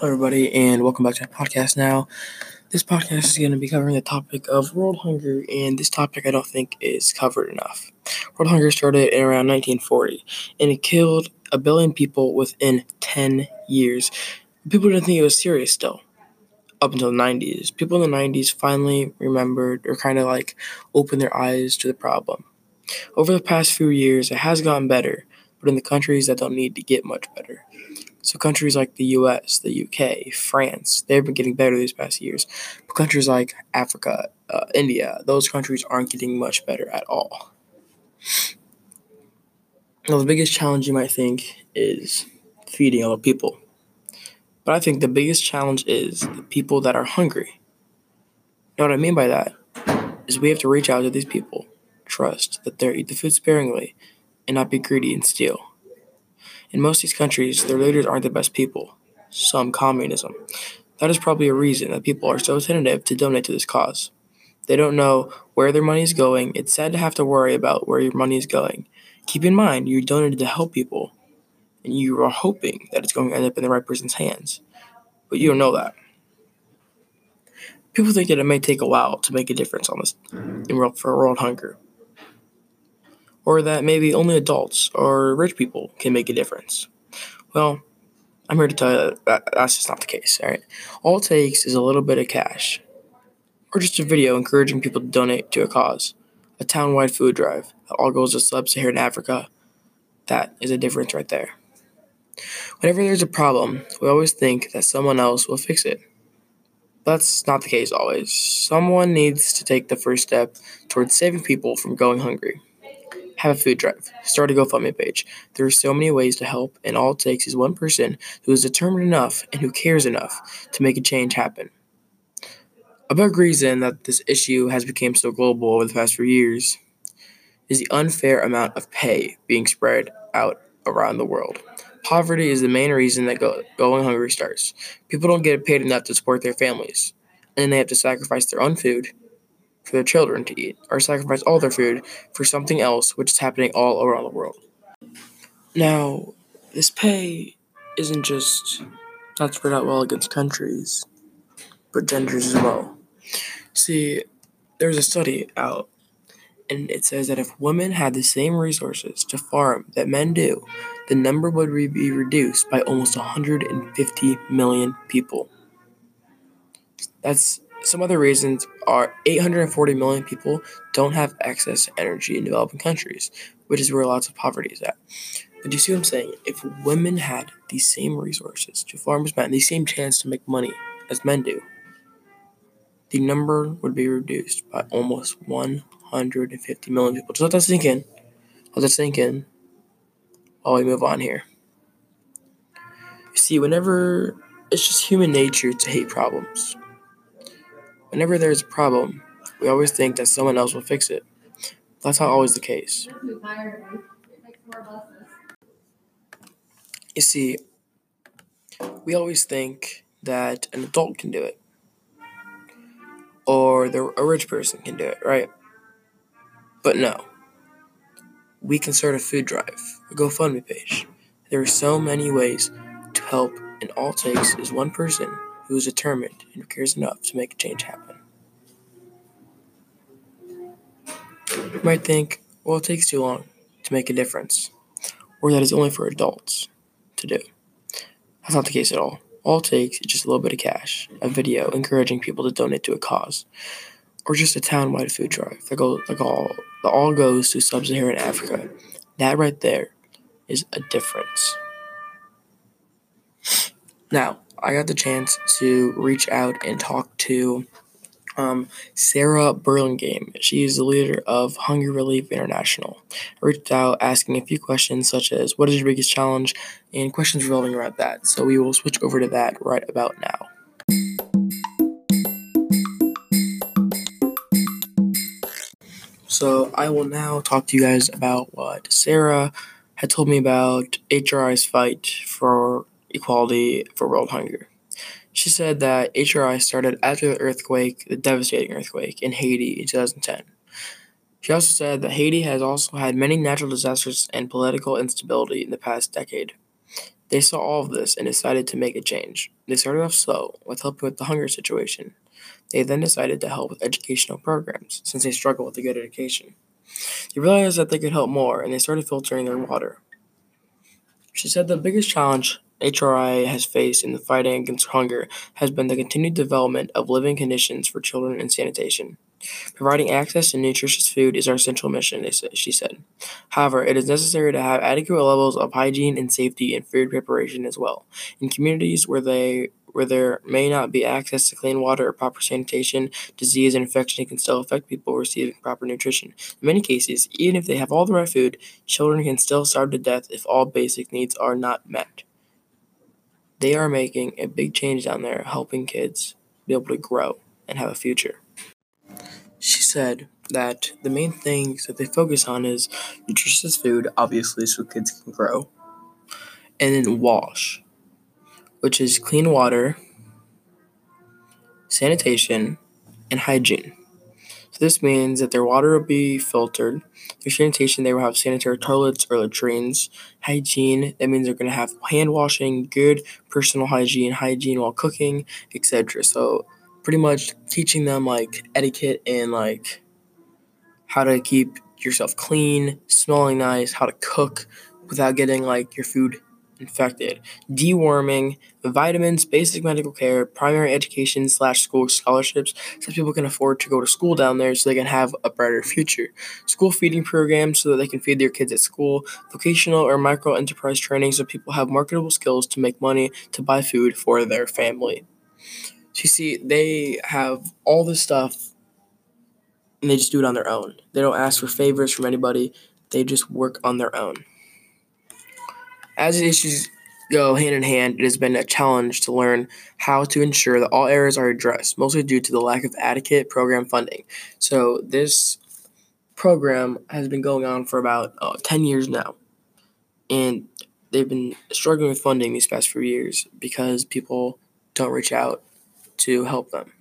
Hello, everybody, and welcome back to the podcast. Now, this podcast is going to be covering the topic of world hunger, and this topic I don't think is covered enough. World hunger started in around 1940, and it killed a billion people within 10 years. People didn't think it was serious still, up until the 90s. People in the 90s finally remembered or kind of like opened their eyes to the problem. Over the past few years, it has gotten better, but in the countries that don't need to get much better. So countries like the U.S., the U.K., France, they've been getting better these past years. But countries like Africa, uh, India, those countries aren't getting much better at all. Now, the biggest challenge you might think is feeding other people. But I think the biggest challenge is the people that are hungry. Now, what I mean by that? Is we have to reach out to these people, trust that they eat the food sparingly, and not be greedy and steal. In most of these countries, their leaders aren't the best people. Some communism. That is probably a reason that people are so tentative to donate to this cause. They don't know where their money is going. It's sad to have to worry about where your money is going. Keep in mind, you donated to help people, and you are hoping that it's going to end up in the right person's hands. But you don't know that. People think that it may take a while to make a difference on this in world for world hunger or that maybe only adults or rich people can make a difference. Well, I'm here to tell you that that's just not the case, all right? All it takes is a little bit of cash, or just a video encouraging people to donate to a cause, a town wide food drive that all goes to sub Saharan Africa. That is a difference right there. Whenever there's a problem, we always think that someone else will fix it. That's not the case always. Someone needs to take the first step towards saving people from going hungry have a food drive, start a GoFundMe page. There are so many ways to help, and all it takes is one person who is determined enough and who cares enough to make a change happen. A big reason that this issue has become so global over the past few years is the unfair amount of pay being spread out around the world. Poverty is the main reason that go, going hungry starts. People don't get paid enough to support their families, and then they have to sacrifice their own food for their children to eat, or sacrifice all their food for something else, which is happening all around the world. Now, this pay isn't just not spread out well against countries, but genders as well. See, there's a study out, and it says that if women had the same resources to farm that men do, the number would be reduced by almost 150 million people. That's some other reasons are 840 million people don't have access to energy in developing countries, which is where lots of poverty is at. But do you see what I'm saying? If women had the same resources to farmers men, the same chance to make money as men do, the number would be reduced by almost 150 million people. Just let that sink in. Let that sink in while we move on here. You see, whenever it's just human nature to hate problems. Whenever there's a problem, we always think that someone else will fix it. That's not always the case. You see, we always think that an adult can do it, or a rich person can do it, right? But no. We can start a food drive, a GoFundMe page. There are so many ways to help, and all it takes is one person who is determined and cares enough to make a change happen. You might think, well, it takes too long to make a difference, or that it's only for adults to do. That's not the case at all. All it takes is just a little bit of cash, a video encouraging people to donate to a cause, or just a town-wide food drive that, goes, that, all, that all goes to sub-Saharan Africa. That right there is a difference. Now, I got the chance to reach out and talk to um, Sarah Burlingame. She is the leader of Hunger Relief International. I reached out asking a few questions such as what is your biggest challenge and questions revolving around that. So we will switch over to that right about now. So I will now talk to you guys about what Sarah had told me about HRI's fight for equality for world hunger. She said that HRI started after the earthquake, the devastating earthquake in Haiti in 2010. She also said that Haiti has also had many natural disasters and political instability in the past decade. They saw all of this and decided to make a change. They started off slow with helping with the hunger situation. They then decided to help with educational programs since they struggle with a good education. They realized that they could help more and they started filtering their water. She said the biggest challenge HRI has faced in the fighting against hunger has been the continued development of living conditions for children and sanitation. Providing access to nutritious food is our central mission, she said. However, it is necessary to have adequate levels of hygiene and safety in food preparation as well. In communities where they where there may not be access to clean water or proper sanitation, disease and infection can still affect people receiving proper nutrition. In many cases, even if they have all the right food, children can still starve to death if all basic needs are not met. They are making a big change down there, helping kids be able to grow and have a future. She said that the main things that they focus on is nutritious food, obviously, so kids can grow, and then wash, which is clean water, sanitation, and hygiene. This means that their water will be filtered. Their sanitation, they will have sanitary toilets or latrines. Hygiene, that means they're going to have hand washing, good personal hygiene, hygiene while cooking, etc. So pretty much teaching them like etiquette and like how to keep yourself clean, smelling nice, how to cook without getting like your food infected, deworming, vitamins, basic medical care, primary education slash school scholarships, so people can afford to go to school down there so they can have a brighter future. School feeding programs so that they can feed their kids at school, vocational or micro enterprise training so people have marketable skills to make money to buy food for their family. So you see, they have all this stuff and they just do it on their own. They don't ask for favors from anybody, they just work on their own. As issues go hand in hand, it has been a challenge to learn how to ensure that all errors are addressed, mostly due to the lack of adequate program funding. So, this program has been going on for about uh, 10 years now. And they've been struggling with funding these past few years because people don't reach out to help them.